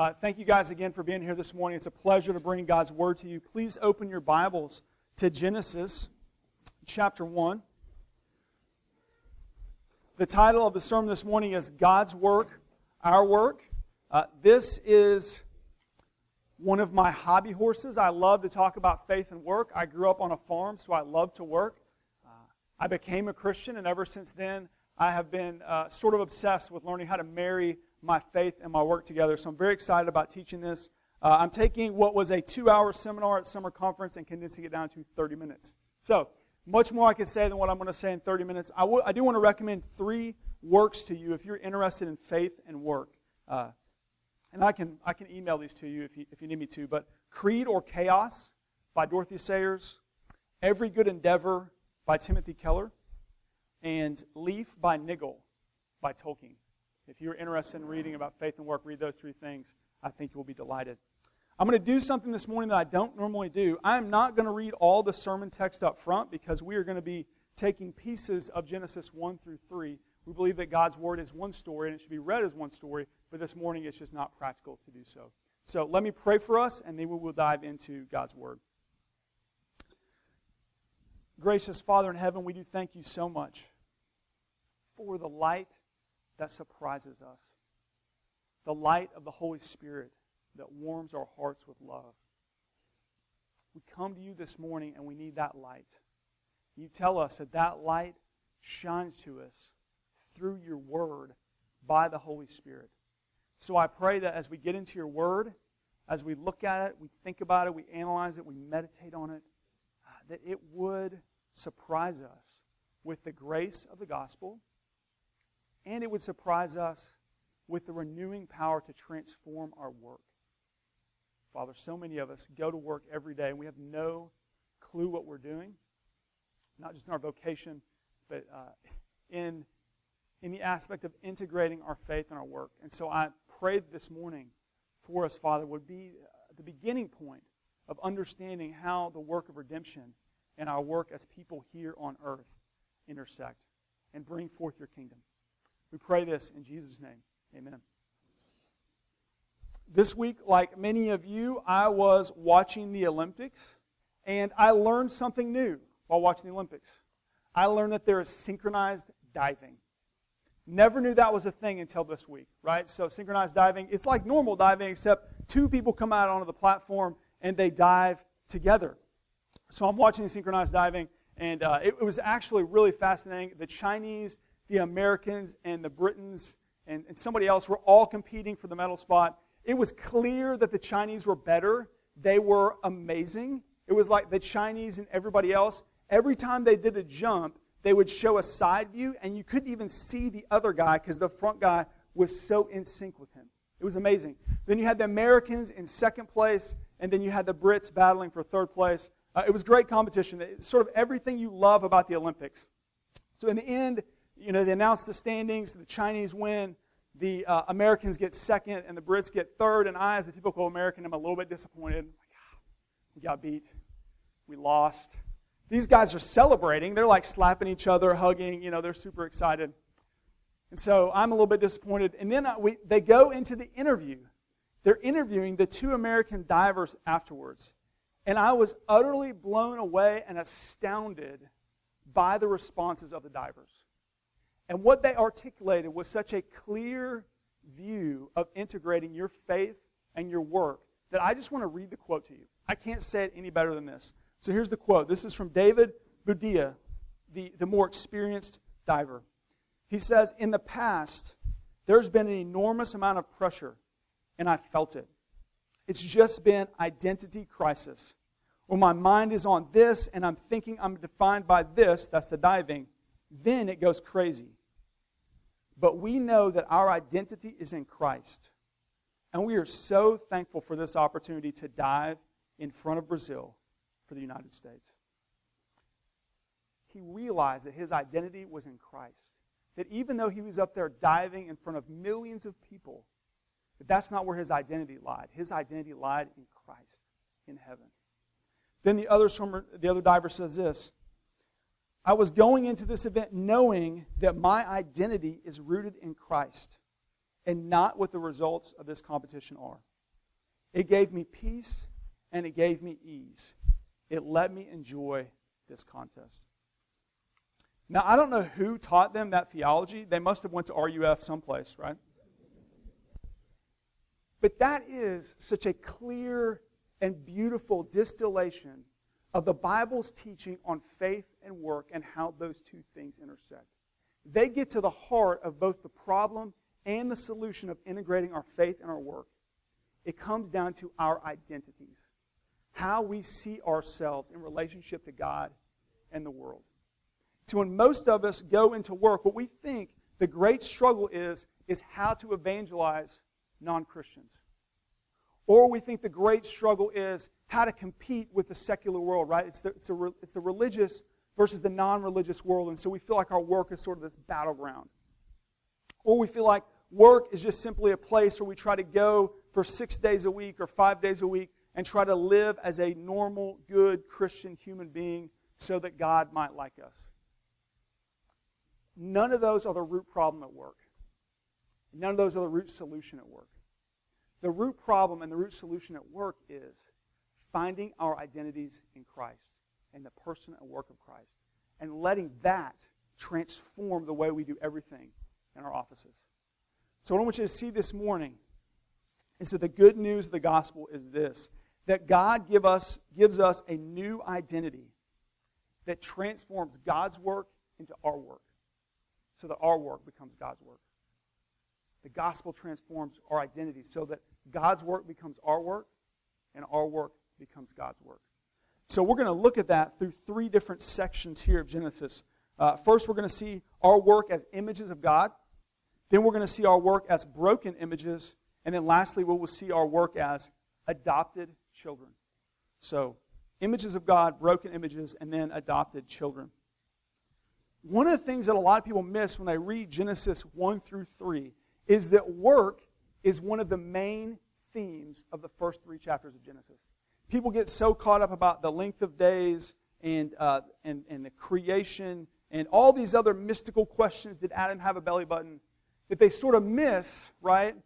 Uh, thank you guys again for being here this morning. It's a pleasure to bring God's Word to you. Please open your Bibles to Genesis chapter 1. The title of the sermon this morning is God's Work, Our Work. Uh, this is one of my hobby horses. I love to talk about faith and work. I grew up on a farm, so I love to work. Uh, I became a Christian, and ever since then, I have been uh, sort of obsessed with learning how to marry my faith and my work together. So I'm very excited about teaching this. Uh, I'm taking what was a two hour seminar at summer conference and condensing it down to 30 minutes. So, much more I could say than what I'm going to say in 30 minutes. I, w- I do want to recommend three works to you if you're interested in faith and work. Uh, and I can, I can email these to you if, you if you need me to. But Creed or Chaos by Dorothy Sayers, Every Good Endeavor by Timothy Keller, and Leaf by Niggle by Tolkien. If you're interested in reading about faith and work, read those three things. I think you'll be delighted. I'm going to do something this morning that I don't normally do. I'm not going to read all the sermon text up front because we are going to be taking pieces of Genesis 1 through 3. We believe that God's Word is one story and it should be read as one story, but this morning it's just not practical to do so. So let me pray for us and then we will dive into God's Word. Gracious Father in heaven, we do thank you so much for the light that surprises us. The light of the Holy Spirit that warms our hearts with love. We come to you this morning and we need that light. You tell us that that light shines to us through your word by the Holy Spirit. So I pray that as we get into your word, as we look at it, we think about it, we analyze it, we meditate on it, uh, that it would surprise us with the grace of the gospel and it would surprise us with the renewing power to transform our work. Father, so many of us go to work every day and we have no clue what we're doing, not just in our vocation, but uh, in, in the aspect of integrating our faith and our work. And so I pray this morning for us, Father, would be the beginning point of understanding how the work of redemption and our work as people here on earth intersect and bring forth your kingdom. We pray this in Jesus' name. Amen. This week, like many of you, I was watching the Olympics, and I learned something new while watching the Olympics. I learned that there is synchronized diving. Never knew that was a thing until this week, right? So, synchronized diving, it's like normal diving, except two people come out onto the platform and they dive together. So, I'm watching synchronized diving, and uh, it, it was actually really fascinating. The Chinese the Americans and the Britons and, and somebody else were all competing for the medal spot. It was clear that the Chinese were better. They were amazing. It was like the Chinese and everybody else, every time they did a jump, they would show a side view, and you couldn't even see the other guy because the front guy was so in sync with him. It was amazing. Then you had the Americans in second place, and then you had the Brits battling for third place. Uh, it was great competition. It's sort of everything you love about the Olympics. So in the end, you know, they announce the standings, the Chinese win, the uh, Americans get second, and the Brits get third. And I, as a typical American, am a little bit disappointed. we got beat. We lost. These guys are celebrating. They're like slapping each other, hugging. You know, they're super excited. And so I'm a little bit disappointed. And then uh, we, they go into the interview. They're interviewing the two American divers afterwards. And I was utterly blown away and astounded by the responses of the divers. And what they articulated was such a clear view of integrating your faith and your work that I just want to read the quote to you. I can't say it any better than this. So here's the quote. This is from David Boudia, the, the more experienced diver. He says, In the past, there's been an enormous amount of pressure, and I felt it. It's just been identity crisis. When my mind is on this and I'm thinking I'm defined by this, that's the diving, then it goes crazy. But we know that our identity is in Christ. And we are so thankful for this opportunity to dive in front of Brazil for the United States. He realized that his identity was in Christ. That even though he was up there diving in front of millions of people, that that's not where his identity lied. His identity lied in Christ, in heaven. Then the other swimmer, the other diver says this I was going into this event knowing that my identity is rooted in Christ and not what the results of this competition are. It gave me peace and it gave me ease. It let me enjoy this contest. Now, I don't know who taught them that theology. They must have went to RUF someplace, right? But that is such a clear and beautiful distillation of the Bible's teaching on faith and work and how those two things intersect. They get to the heart of both the problem and the solution of integrating our faith and our work. It comes down to our identities, how we see ourselves in relationship to God and the world. So when most of us go into work, what we think the great struggle is, is how to evangelize non Christians. Or we think the great struggle is how to compete with the secular world, right? It's the, it's it's the religious versus the non religious world. And so we feel like our work is sort of this battleground. Or we feel like work is just simply a place where we try to go for six days a week or five days a week and try to live as a normal, good Christian human being so that God might like us. None of those are the root problem at work. None of those are the root solution at work. The root problem and the root solution at work is finding our identities in Christ and the person and work of Christ and letting that transform the way we do everything in our offices. So, what I want you to see this morning is that the good news of the gospel is this that God give us, gives us a new identity that transforms God's work into our work so that our work becomes God's work. The gospel transforms our identity so that God's work becomes our work, and our work becomes God's work. So we're going to look at that through three different sections here of Genesis. Uh, first, we're going to see our work as images of God. Then we're going to see our work as broken images. And then lastly, we will see our work as adopted children. So, images of God, broken images, and then adopted children. One of the things that a lot of people miss when they read Genesis 1 through 3 is that work is one of the main themes of the first three chapters of Genesis. People get so caught up about the length of days and, uh, and, and the creation and all these other mystical questions did Adam have a belly button that they sort of miss, right?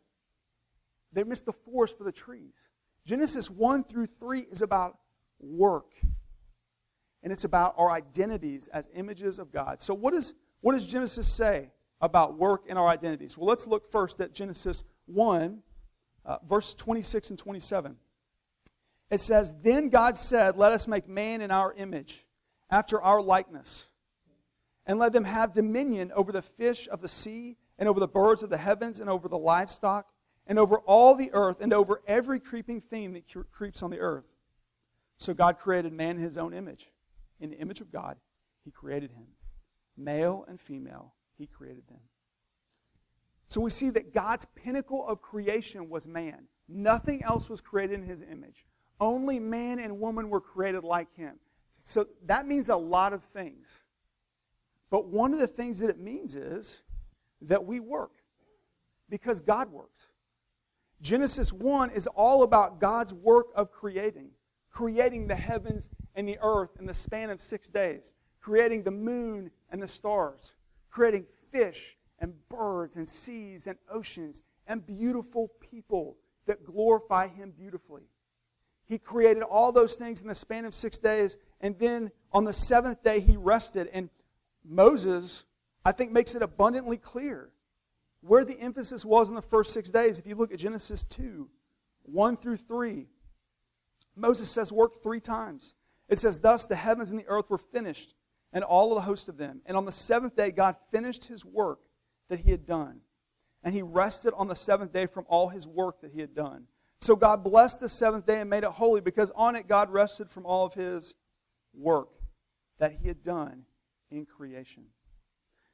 They miss the forest for the trees. Genesis 1 through 3 is about work. And it's about our identities as images of God. So, what, is, what does Genesis say about work and our identities? Well, let's look first at Genesis 1, uh, verse 26 and 27. It says, Then God said, Let us make man in our image, after our likeness, and let them have dominion over the fish of the sea, and over the birds of the heavens, and over the livestock, and over all the earth, and over every creeping thing that creeps on the earth. So God created man in his own image. In the image of God, he created him. Male and female, he created them. So we see that God's pinnacle of creation was man. Nothing else was created in his image. Only man and woman were created like him. So that means a lot of things. But one of the things that it means is that we work because God works. Genesis 1 is all about God's work of creating, creating the heavens and the earth in the span of six days, creating the moon and the stars, creating fish and birds and seas and oceans and beautiful people that glorify Him beautifully. He created all those things in the span of six days, and then on the seventh day, He rested. And Moses, I think, makes it abundantly clear where the emphasis was in the first six days. If you look at Genesis 2 1 through 3, Moses says, Work three times. It says, Thus the heavens and the earth were finished, and all of the host of them. And on the seventh day, God finished His work that he had done. And he rested on the seventh day from all his work that he had done. So God blessed the seventh day and made it holy because on it God rested from all of his work that he had done in creation.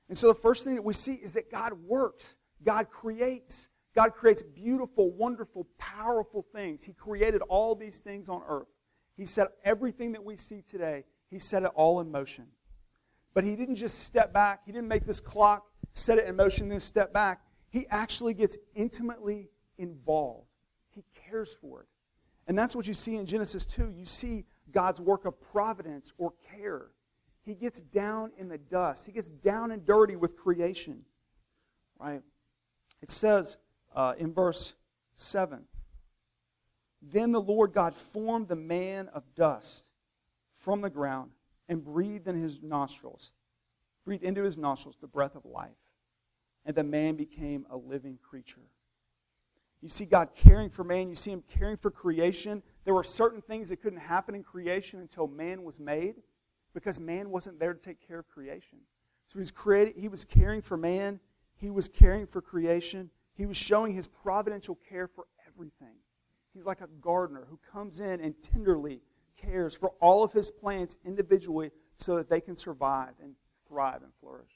And so the first thing that we see is that God works, God creates. God creates beautiful, wonderful, powerful things. He created all these things on earth. He set everything that we see today, He set it all in motion. But He didn't just step back, He didn't make this clock set it in motion, then step back. He actually gets intimately involved. He cares for it. And that's what you see in Genesis 2. You see God's work of providence or care. He gets down in the dust, he gets down and dirty with creation. Right? It says uh, in verse 7. Then the Lord God formed the man of dust from the ground and breathed in his nostrils, breathed into his nostrils the breath of life. And the man became a living creature. You see God caring for man, you see him caring for creation. There were certain things that couldn't happen in creation until man was made because man wasn't there to take care of creation. So he was, created, he was caring for man, he was caring for creation, he was showing his providential care for everything. He's like a gardener who comes in and tenderly cares for all of his plants individually so that they can survive and thrive and flourish.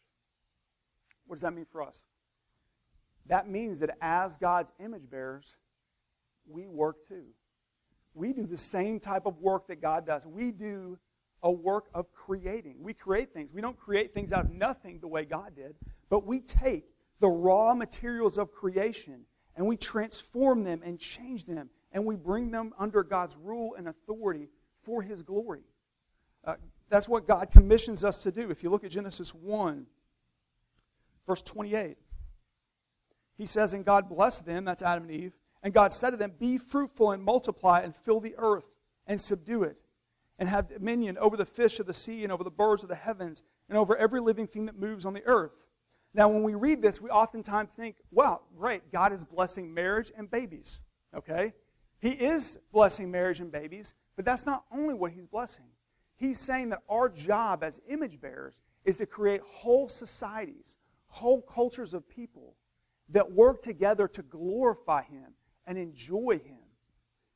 What does that mean for us? That means that as God's image bearers, we work too. We do the same type of work that God does. We do a work of creating. We create things. We don't create things out of nothing the way God did, but we take the raw materials of creation and we transform them and change them and we bring them under God's rule and authority for His glory. Uh, that's what God commissions us to do. If you look at Genesis 1, verse 28, He says, And God blessed them, that's Adam and Eve, and God said to them, Be fruitful and multiply and fill the earth and subdue it, and have dominion over the fish of the sea and over the birds of the heavens and over every living thing that moves on the earth. Now, when we read this, we oftentimes think, wow, great, God is blessing marriage and babies. Okay? He is blessing marriage and babies, but that's not only what he's blessing. He's saying that our job as image bearers is to create whole societies, whole cultures of people that work together to glorify him and enjoy him.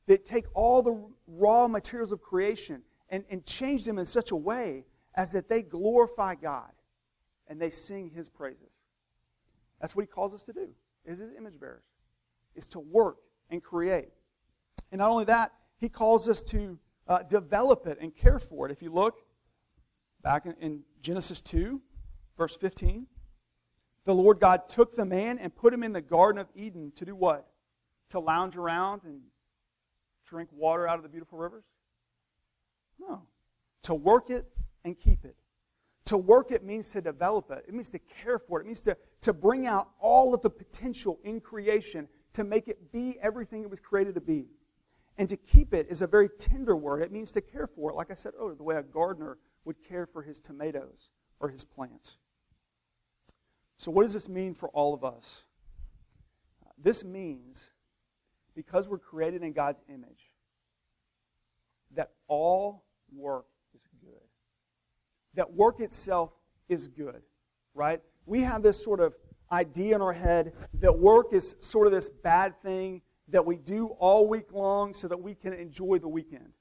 That take all the raw materials of creation and, and change them in such a way as that they glorify God and they sing his praises. That's what he calls us to do, is his image bearers, is to work and create. And not only that, he calls us to uh, develop it and care for it. If you look back in, in Genesis 2, verse 15, the Lord God took the man and put him in the Garden of Eden to do what? To lounge around and drink water out of the beautiful rivers? No. To work it and keep it. To work it means to develop it. It means to care for it. It means to, to bring out all of the potential in creation to make it be everything it was created to be. And to keep it is a very tender word. It means to care for it, like I said earlier, the way a gardener would care for his tomatoes or his plants. So, what does this mean for all of us? This means, because we're created in God's image, that all work is good. That work itself is good, right? We have this sort of idea in our head that work is sort of this bad thing that we do all week long so that we can enjoy the weekend.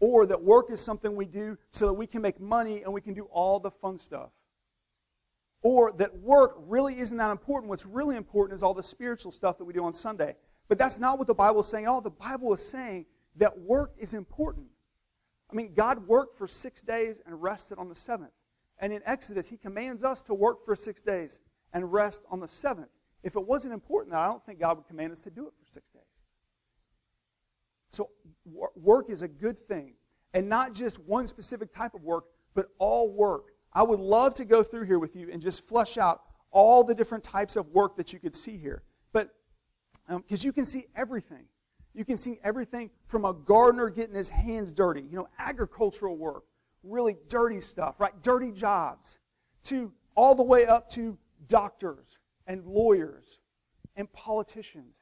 Or that work is something we do so that we can make money and we can do all the fun stuff. Or that work really isn't that important. What's really important is all the spiritual stuff that we do on Sunday. But that's not what the Bible is saying at all. The Bible is saying that work is important. I mean, God worked for six days and rested on the seventh. And in Exodus, He commands us to work for six days and rest on the seventh. If it wasn't important, I don't think God would command us to do it for six days. So, work is a good thing. And not just one specific type of work, but all work. I would love to go through here with you and just flush out all the different types of work that you could see here. But, because um, you can see everything. You can see everything from a gardener getting his hands dirty, you know, agricultural work, really dirty stuff, right? Dirty jobs, to all the way up to doctors and lawyers and politicians,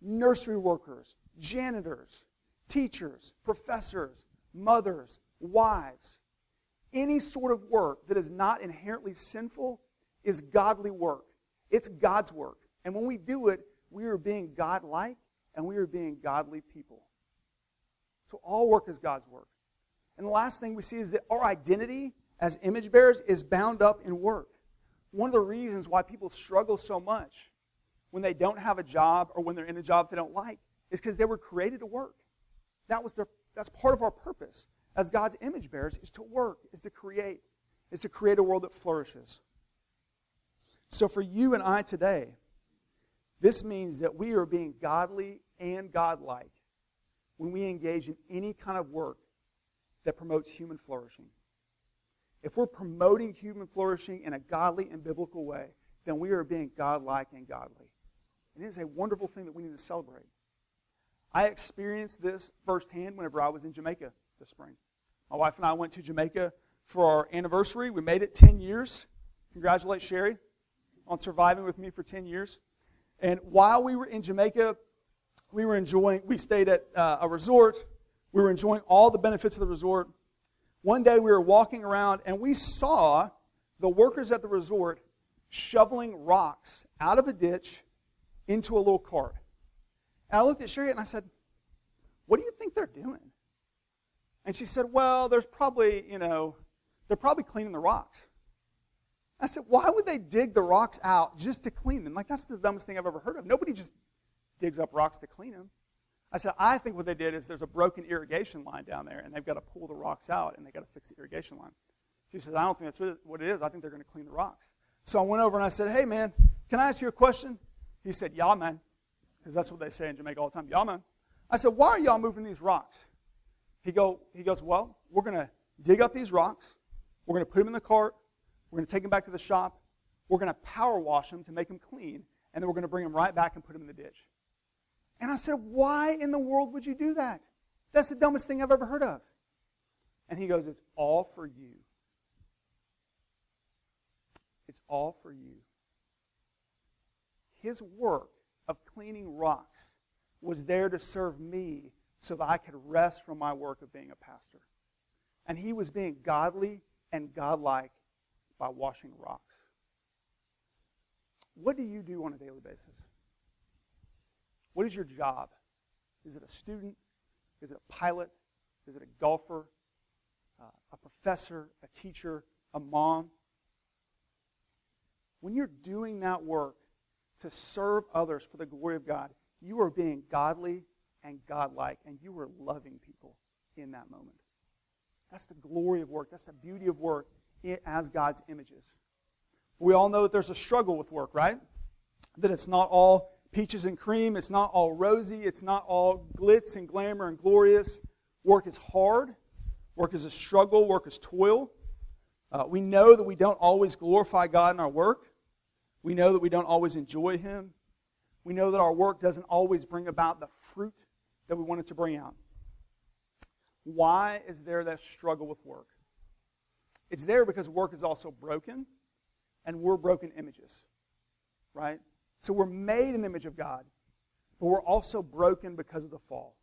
nursery workers, janitors, teachers, professors, mothers, wives. Any sort of work that is not inherently sinful is godly work. It's God's work. And when we do it, we are being God-like and we are being godly people. So all work is God's work. And the last thing we see is that our identity as image bearers is bound up in work one of the reasons why people struggle so much when they don't have a job or when they're in a job they don't like is because they were created to work. That was their, that's part of our purpose as God's image bearers is to work, is to create, is to create a world that flourishes. So for you and I today, this means that we are being godly and godlike when we engage in any kind of work that promotes human flourishing if we're promoting human flourishing in a godly and biblical way, then we are being godlike and godly. And it is a wonderful thing that we need to celebrate. I experienced this firsthand whenever I was in Jamaica this spring. My wife and I went to Jamaica for our anniversary. We made it 10 years. Congratulate Sherry on surviving with me for 10 years. And while we were in Jamaica, we were enjoying, we stayed at uh, a resort. We were enjoying all the benefits of the resort. One day we were walking around and we saw the workers at the resort shoveling rocks out of a ditch into a little cart. And I looked at Sherry and I said, What do you think they're doing? And she said, Well, there's probably, you know, they're probably cleaning the rocks. I said, Why would they dig the rocks out just to clean them? Like, that's the dumbest thing I've ever heard of. Nobody just digs up rocks to clean them. I said, I think what they did is there's a broken irrigation line down there, and they've got to pull the rocks out, and they've got to fix the irrigation line. She says, I don't think that's what it is. I think they're going to clean the rocks. So I went over and I said, Hey, man, can I ask you a question? He said, Yeah, man. Because that's what they say in Jamaica all the time. Yeah, man. I said, Why are y'all moving these rocks? He, go, he goes, Well, we're going to dig up these rocks. We're going to put them in the cart. We're going to take them back to the shop. We're going to power wash them to make them clean. And then we're going to bring them right back and put them in the ditch. And I said, Why in the world would you do that? That's the dumbest thing I've ever heard of. And he goes, It's all for you. It's all for you. His work of cleaning rocks was there to serve me so that I could rest from my work of being a pastor. And he was being godly and godlike by washing rocks. What do you do on a daily basis? What is your job? Is it a student? Is it a pilot? Is it a golfer? Uh, a professor? A teacher? A mom? When you're doing that work to serve others for the glory of God, you are being godly and godlike, and you are loving people in that moment. That's the glory of work. That's the beauty of work as God's images. We all know that there's a struggle with work, right? That it's not all peaches and cream, it's not all rosy, it's not all glitz and glamour and glorious. Work is hard, work is a struggle, work is toil. Uh, we know that we don't always glorify God in our work. We know that we don't always enjoy Him. We know that our work doesn't always bring about the fruit that we want it to bring out. Why is there that struggle with work? It's there because work is also broken, and we're broken images, right? So we're made in the image of God, but we're also broken because of the fall.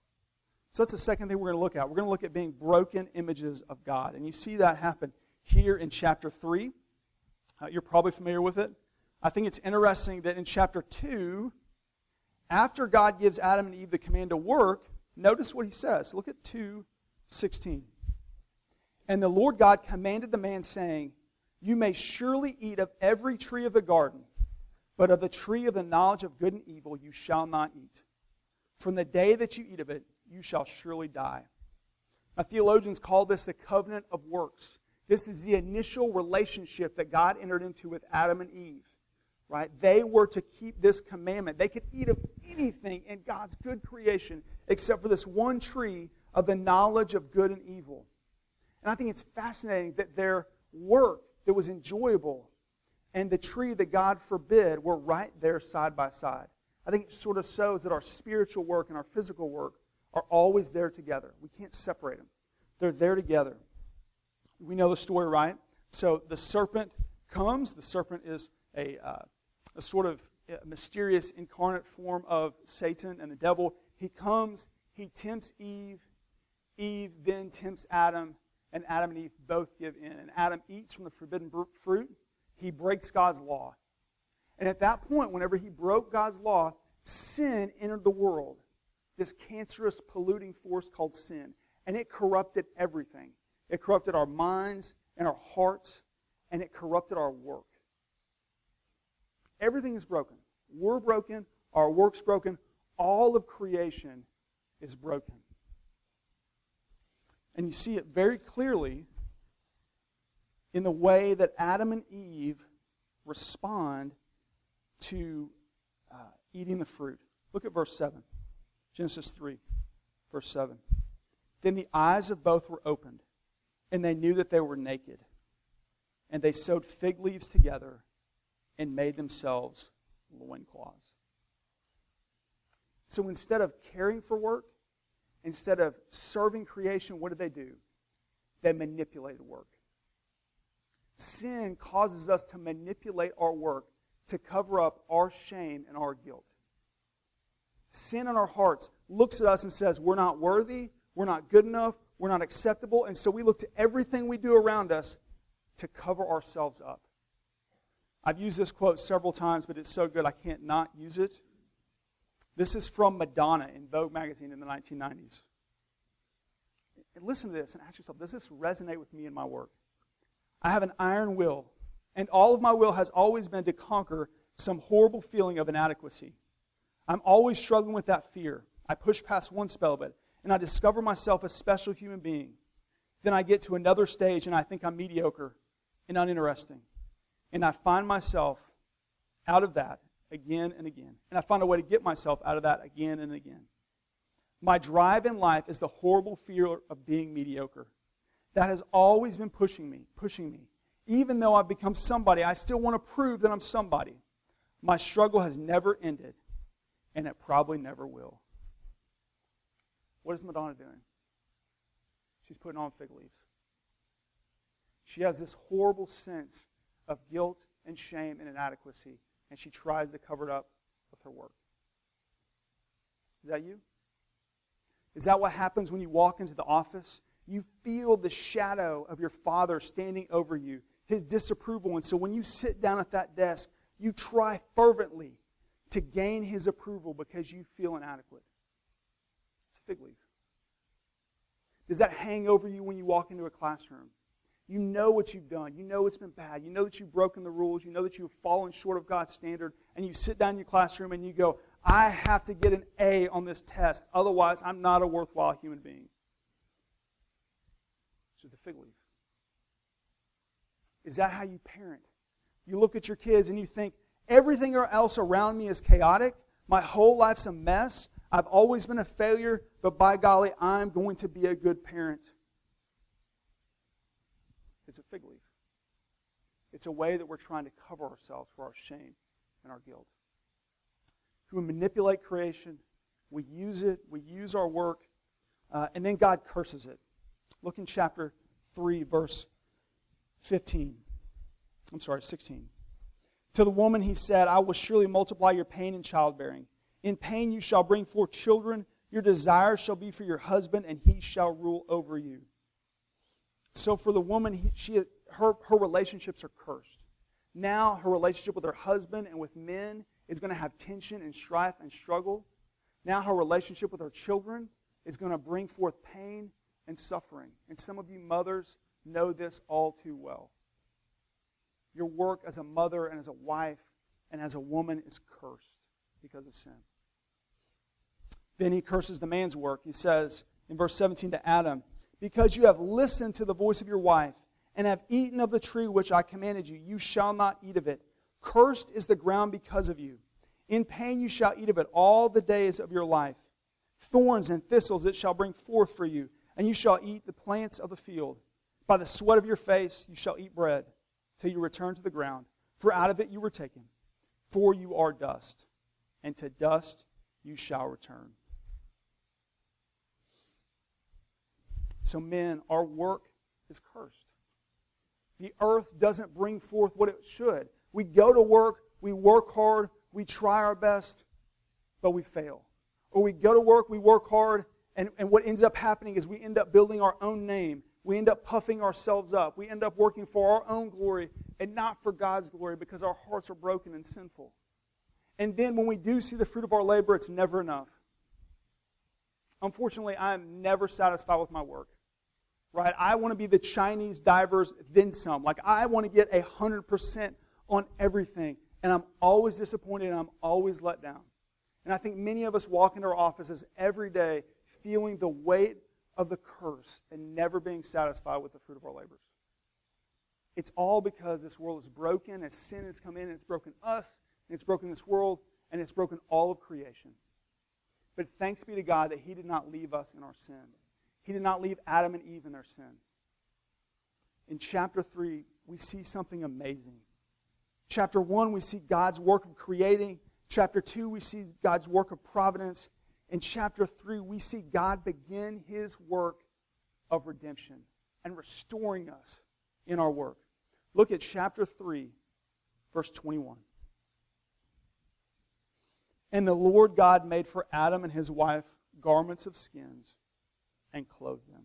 So that's the second thing we're going to look at. We're going to look at being broken images of God. And you see that happen here in chapter 3. Uh, you're probably familiar with it. I think it's interesting that in chapter 2, after God gives Adam and Eve the command to work, notice what he says. Look at 2 16. And the Lord God commanded the man, saying, You may surely eat of every tree of the garden, but of the tree of the knowledge of good and evil you shall not eat. From the day that you eat of it, you shall surely die. Now, theologians call this the covenant of works. This is the initial relationship that God entered into with Adam and Eve right? They were to keep this commandment. They could eat of anything in God's good creation except for this one tree of the knowledge of good and evil. And I think it's fascinating that their work that was enjoyable and the tree that God forbid were right there side by side. I think it sort of shows that our spiritual work and our physical work are always there together. We can't separate them, they're there together. We know the story, right? So the serpent comes, the serpent is a. Uh, a sort of uh, mysterious incarnate form of Satan and the devil. He comes, he tempts Eve, Eve then tempts Adam, and Adam and Eve both give in. And Adam eats from the forbidden fruit. He breaks God's law. And at that point, whenever he broke God's law, sin entered the world. This cancerous, polluting force called sin. And it corrupted everything. It corrupted our minds and our hearts, and it corrupted our work. Everything is broken. We're broken. Our work's broken. All of creation is broken. And you see it very clearly in the way that Adam and Eve respond to uh, eating the fruit. Look at verse 7. Genesis 3, verse 7. Then the eyes of both were opened, and they knew that they were naked. And they sewed fig leaves together and made themselves loincloths. So instead of caring for work, instead of serving creation, what did they do? They manipulated work. Sin causes us to manipulate our work to cover up our shame and our guilt. Sin in our hearts looks at us and says, We're not worthy, we're not good enough, we're not acceptable, and so we look to everything we do around us to cover ourselves up. I've used this quote several times, but it's so good I can't not use it. This is from Madonna in Vogue magazine in the 1990s. And listen to this and ask yourself does this resonate with me in my work? I have an iron will, and all of my will has always been to conquer some horrible feeling of inadequacy. I'm always struggling with that fear. I push past one spell of it, and I discover myself a special human being. Then I get to another stage, and I think I'm mediocre and uninteresting. And I find myself out of that again and again. And I find a way to get myself out of that again and again. My drive in life is the horrible fear of being mediocre. That has always been pushing me, pushing me. Even though I've become somebody, I still want to prove that I'm somebody. My struggle has never ended, and it probably never will. What is Madonna doing? She's putting on fig leaves. She has this horrible sense of guilt and shame and inadequacy, and she tries to cover it up with her work. Is that you? Is that what happens when you walk into the office? You feel the shadow of your father standing over you, his disapproval. And so when you sit down at that desk, you try fervently to gain his approval because you feel inadequate. It's a fig leaf. Does that hang over you when you walk into a classroom? You know what you've done. You know it's been bad. You know that you've broken the rules. You know that you've fallen short of God's standard. And you sit down in your classroom and you go, I have to get an A on this test. Otherwise, I'm not a worthwhile human being. So the fig leaf. Is that how you parent? You look at your kids and you think, everything else around me is chaotic. My whole life's a mess. I've always been a failure, but by golly, I'm going to be a good parent. It's a fig leaf. It's a way that we're trying to cover ourselves for our shame and our guilt. We manipulate creation, we use it, we use our work, uh, and then God curses it. Look in chapter 3, verse 15. I'm sorry, 16. To the woman he said, I will surely multiply your pain in childbearing. In pain you shall bring forth children. Your desire shall be for your husband, and he shall rule over you. So for the woman, he, she, her, her relationships are cursed. Now her relationship with her husband and with men is going to have tension and strife and struggle. Now her relationship with her children is going to bring forth pain and suffering. And some of you mothers know this all too well. Your work as a mother and as a wife and as a woman is cursed because of sin. Then he curses the man's work. He says in verse 17 to Adam, Because you have listened to the voice of your wife and have eaten of the tree which I commanded you, you shall not eat of it. Cursed is the ground because of you. In pain you shall eat of it all the days of your life. Thorns and thistles it shall bring forth for you, and you shall eat the plants of the field. By the sweat of your face you shall eat bread till you return to the ground, for out of it you were taken. For you are dust, and to dust you shall return. So, men, our work is cursed. The earth doesn't bring forth what it should. We go to work, we work hard, we try our best, but we fail. Or we go to work, we work hard, and, and what ends up happening is we end up building our own name. We end up puffing ourselves up. We end up working for our own glory and not for God's glory because our hearts are broken and sinful. And then when we do see the fruit of our labor, it's never enough. Unfortunately, I am never satisfied with my work. Right? I want to be the Chinese divers, then some. Like, I want to get a 100% on everything. And I'm always disappointed and I'm always let down. And I think many of us walk into our offices every day feeling the weight of the curse and never being satisfied with the fruit of our labors. It's all because this world is broken, as sin has come in, and it's broken us, and it's broken this world, and it's broken all of creation. But thanks be to God that He did not leave us in our sin. He did not leave Adam and Eve in their sin. In chapter 3, we see something amazing. Chapter 1, we see God's work of creating. Chapter 2, we see God's work of providence. In chapter 3, we see God begin his work of redemption and restoring us in our work. Look at chapter 3, verse 21. And the Lord God made for Adam and his wife garments of skins and clothed them.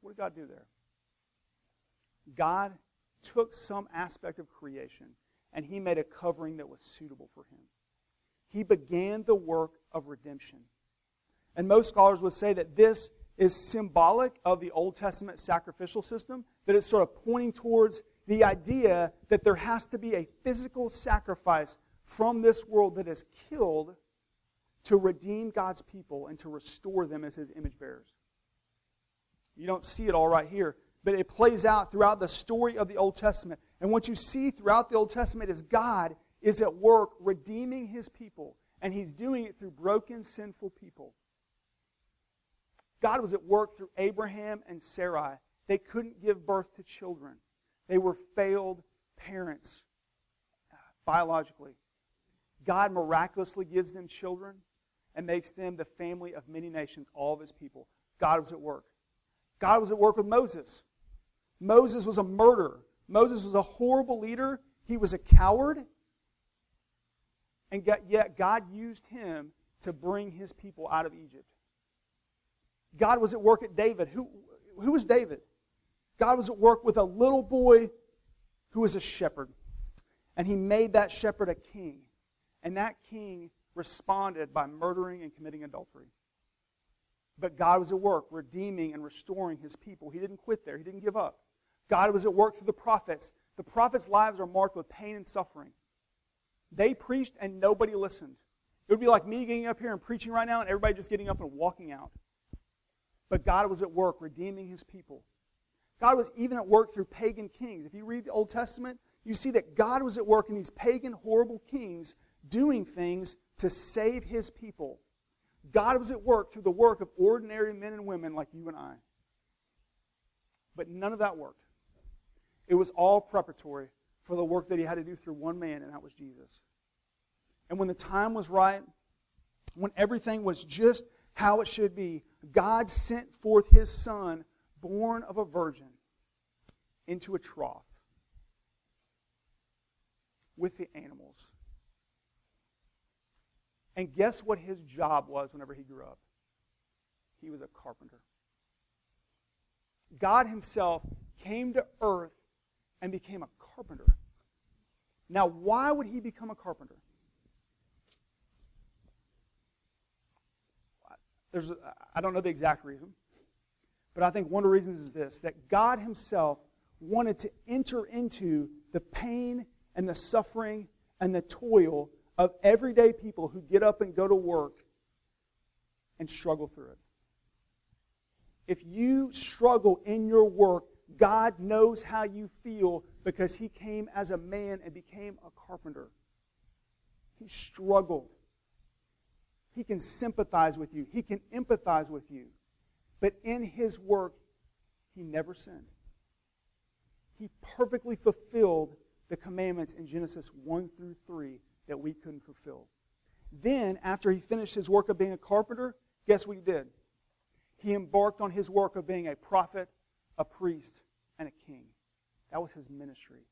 What did God do there? God took some aspect of creation and he made a covering that was suitable for him. He began the work of redemption. And most scholars would say that this is symbolic of the Old Testament sacrificial system, that it's sort of pointing towards the idea that there has to be a physical sacrifice from this world that is killed to redeem God's people and to restore them as his image bearers. You don't see it all right here, but it plays out throughout the story of the Old Testament. And what you see throughout the Old Testament is God is at work redeeming his people, and he's doing it through broken, sinful people. God was at work through Abraham and Sarai. They couldn't give birth to children, they were failed parents uh, biologically. God miraculously gives them children and makes them the family of many nations, all of his people. God was at work. God was at work with Moses. Moses was a murderer. Moses was a horrible leader. He was a coward. And yet God used him to bring his people out of Egypt. God was at work at David. Who, who was David? God was at work with a little boy who was a shepherd. And he made that shepherd a king. And that king responded by murdering and committing adultery. But God was at work redeeming and restoring his people. He didn't quit there, he didn't give up. God was at work through the prophets. The prophets' lives are marked with pain and suffering. They preached and nobody listened. It would be like me getting up here and preaching right now and everybody just getting up and walking out. But God was at work redeeming his people. God was even at work through pagan kings. If you read the Old Testament, you see that God was at work in these pagan, horrible kings doing things to save his people. God was at work through the work of ordinary men and women like you and I. But none of that worked. It was all preparatory for the work that he had to do through one man, and that was Jesus. And when the time was right, when everything was just how it should be, God sent forth his son, born of a virgin, into a trough with the animals. And guess what his job was whenever he grew up? He was a carpenter. God himself came to earth and became a carpenter. Now, why would he become a carpenter? There's, I don't know the exact reason, but I think one of the reasons is this that God himself wanted to enter into the pain and the suffering and the toil of everyday people who get up and go to work and struggle through it. If you struggle in your work, God knows how you feel because He came as a man and became a carpenter. He struggled. He can sympathize with you, He can empathize with you. But in His work, He never sinned. He perfectly fulfilled the commandments in Genesis 1 through 3 that we couldn't fulfill. Then, after he finished his work of being a carpenter, guess what he did? He embarked on his work of being a prophet, a priest, and a king. That was his ministry.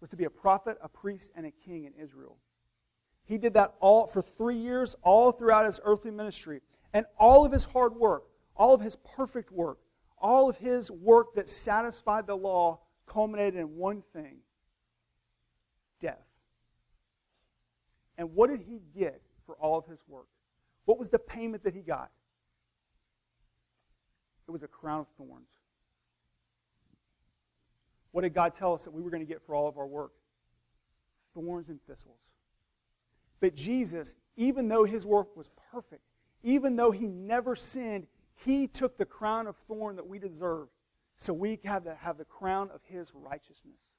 Was to be a prophet, a priest, and a king in Israel. He did that all for three years, all throughout his earthly ministry. And all of his hard work, all of his perfect work, all of his work that satisfied the law culminated in one thing death. And what did he get for all of his work? What was the payment that he got? It was a crown of thorns. What did God tell us that we were going to get for all of our work? Thorns and thistles. But Jesus, even though his work was perfect, even though he never sinned, he took the crown of thorn that we deserve so we have the, have the crown of his righteousness.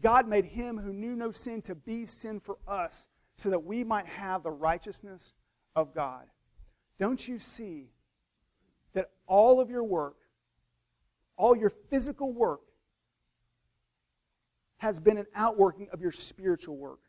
God made him who knew no sin to be sin for us so that we might have the righteousness of God. Don't you see that all of your work, all your physical work, has been an outworking of your spiritual work?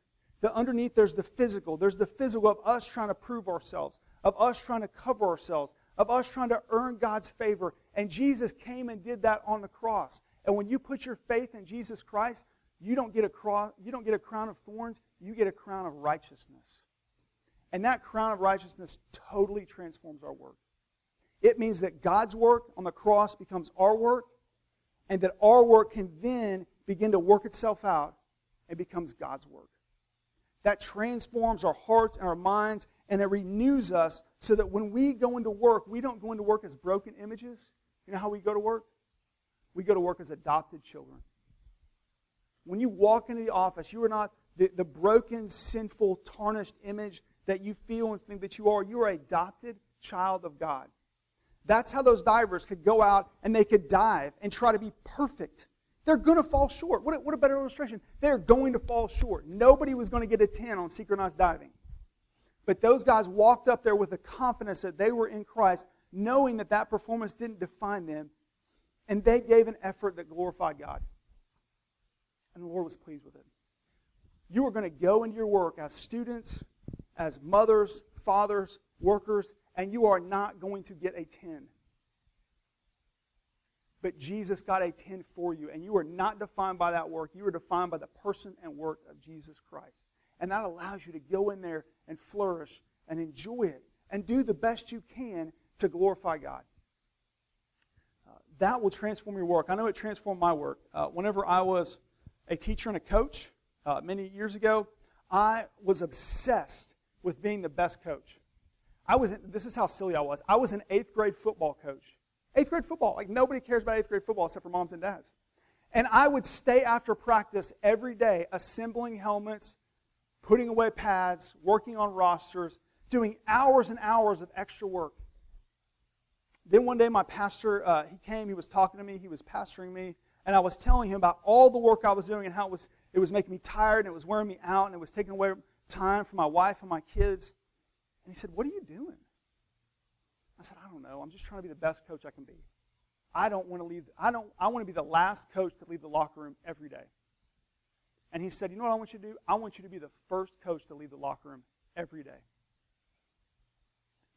that underneath there's the physical. There's the physical of us trying to prove ourselves, of us trying to cover ourselves, of us trying to earn God's favor. And Jesus came and did that on the cross. And when you put your faith in Jesus Christ, you don't get a cross, you don't get a crown of thorns, you get a crown of righteousness. And that crown of righteousness totally transforms our work. It means that God's work on the cross becomes our work, and that our work can then begin to work itself out and becomes God's work. That transforms our hearts and our minds, and it renews us so that when we go into work, we don't go into work as broken images. You know how we go to work? We go to work as adopted children. When you walk into the office, you are not the, the broken, sinful, tarnished image that you feel and think that you are. You are adopted child of God. That's how those divers could go out and they could dive and try to be perfect. They're going to fall short. What a, what a better illustration. They're going to fall short. Nobody was going to get a 10 on synchronized diving. But those guys walked up there with the confidence that they were in Christ, knowing that that performance didn't define them, and they gave an effort that glorified God. And the Lord was pleased with it. You are going to go into your work as students, as mothers, fathers, workers, and you are not going to get a 10. But Jesus got a 10 for you, and you are not defined by that work. You are defined by the person and work of Jesus Christ. And that allows you to go in there and flourish and enjoy it and do the best you can to glorify God. Uh, that will transform your work. I know it transformed my work. Uh, whenever I was a teacher and a coach uh, many years ago, I was obsessed with being the best coach. I was, this is how silly I was. I was an eighth grade football coach. Eighth grade football. Like nobody cares about eighth grade football except for moms and dads. And I would stay after practice every day assembling helmets, putting away pads, working on rosters, doing hours and hours of extra work. Then one day, my pastor, uh, he came, he was talking to me, he was pastoring me, and I was telling him about all the work I was doing and how it was, it was making me tired and it was wearing me out and it was taking away time from my wife and my kids. And he said, What are you doing? I said, I don't know. I'm just trying to be the best coach I can be. I don't want to leave. I don't. I want to be the last coach to leave the locker room every day. And he said, You know what I want you to do? I want you to be the first coach to leave the locker room every day.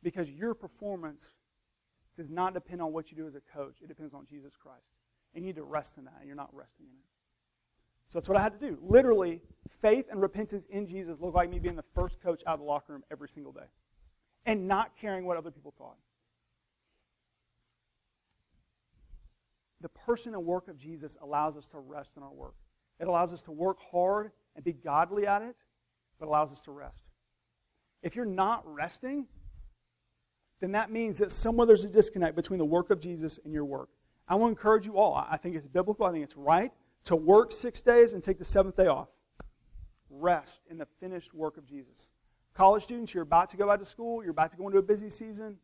Because your performance does not depend on what you do as a coach, it depends on Jesus Christ. And you need to rest in that, and you're not resting in it. So that's what I had to do. Literally, faith and repentance in Jesus looked like me being the first coach out of the locker room every single day and not caring what other people thought. The person and work of Jesus allows us to rest in our work. It allows us to work hard and be godly at it, but allows us to rest. If you're not resting, then that means that somewhere there's a disconnect between the work of Jesus and your work. I want to encourage you all. I think it's biblical. I think it's right to work six days and take the seventh day off. Rest in the finished work of Jesus. College students, you're about to go back to school, you're about to go into a busy season.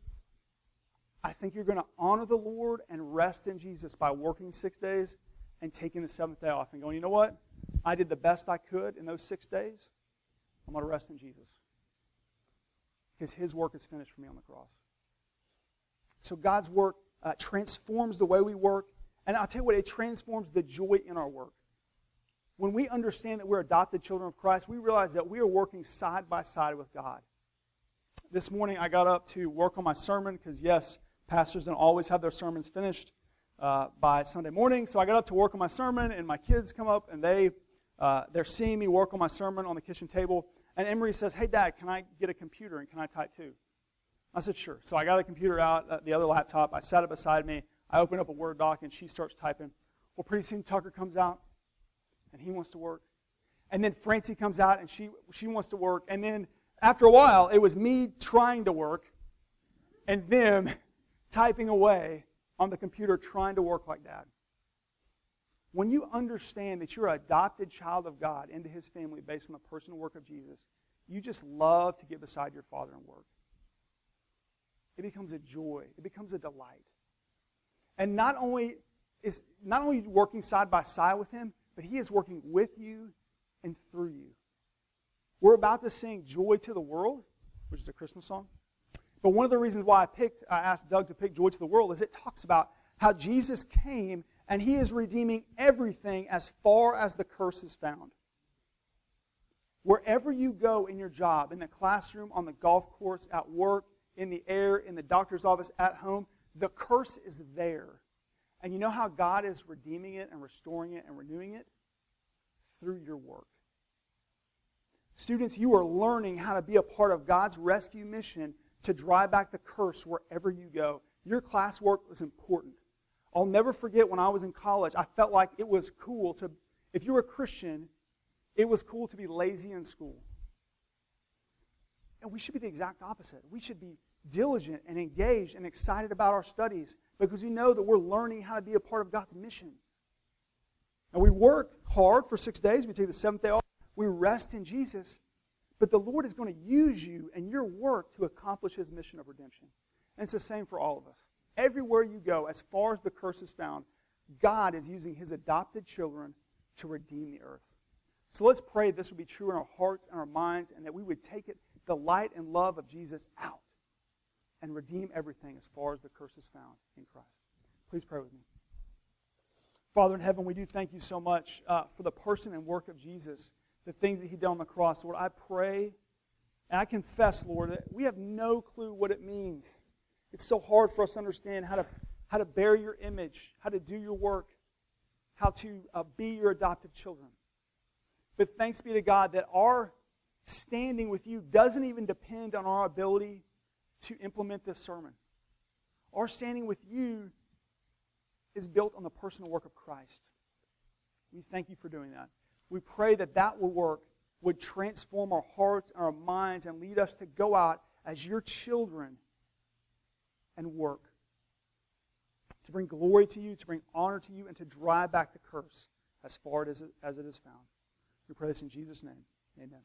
I think you're going to honor the Lord and rest in Jesus by working six days and taking the seventh day off and going, you know what? I did the best I could in those six days. I'm going to rest in Jesus. Because his work is finished for me on the cross. So God's work uh, transforms the way we work and I'll tell you what, it transforms the joy in our work. When we understand that we're adopted children of Christ, we realize that we are working side by side with God. This morning I got up to work on my sermon because, yes, pastors don't always have their sermons finished uh, by Sunday morning. So I got up to work on my sermon, and my kids come up and they, uh, they're seeing me work on my sermon on the kitchen table. And Emery says, Hey, Dad, can I get a computer and can I type too? I said, Sure. So I got the computer out, uh, the other laptop. I sat it beside me. I open up a Word doc and she starts typing. Well, pretty soon Tucker comes out and he wants to work. And then Francie comes out and she, she wants to work. And then after a while, it was me trying to work and them typing away on the computer trying to work like dad. When you understand that you're an adopted child of God into his family based on the personal work of Jesus, you just love to get beside your father and work. It becomes a joy, it becomes a delight. And not only is not only working side by side with him, but he is working with you and through you. We're about to sing Joy to the World, which is a Christmas song. But one of the reasons why I picked, I asked Doug to pick Joy to the World is it talks about how Jesus came and he is redeeming everything as far as the curse is found. Wherever you go in your job, in the classroom, on the golf course, at work, in the air, in the doctor's office, at home, the curse is there. And you know how God is redeeming it and restoring it and renewing it? Through your work. Students, you are learning how to be a part of God's rescue mission to drive back the curse wherever you go. Your classwork was important. I'll never forget when I was in college, I felt like it was cool to, if you were a Christian, it was cool to be lazy in school. And we should be the exact opposite. We should be diligent and engaged and excited about our studies because we know that we're learning how to be a part of God's mission. And we work hard for six days. We take the seventh day off. We rest in Jesus. But the Lord is going to use you and your work to accomplish his mission of redemption. And it's the same for all of us. Everywhere you go, as far as the curse is found, God is using his adopted children to redeem the earth. So let's pray this would be true in our hearts and our minds and that we would take it, the light and love of Jesus out and redeem everything as far as the curse is found in Christ. Please pray with me. Father in heaven, we do thank you so much uh, for the person and work of Jesus, the things that he did on the cross. Lord, I pray and I confess, Lord, that we have no clue what it means. It's so hard for us to understand how to, how to bear your image, how to do your work, how to uh, be your adopted children. But thanks be to God that our standing with you doesn't even depend on our ability to implement this sermon. Our standing with you is built on the personal work of Christ. We thank you for doing that. We pray that that will work would transform our hearts and our minds and lead us to go out as your children and work to bring glory to you, to bring honor to you, and to drive back the curse as far as it, as it is found. We pray this in Jesus' name. Amen.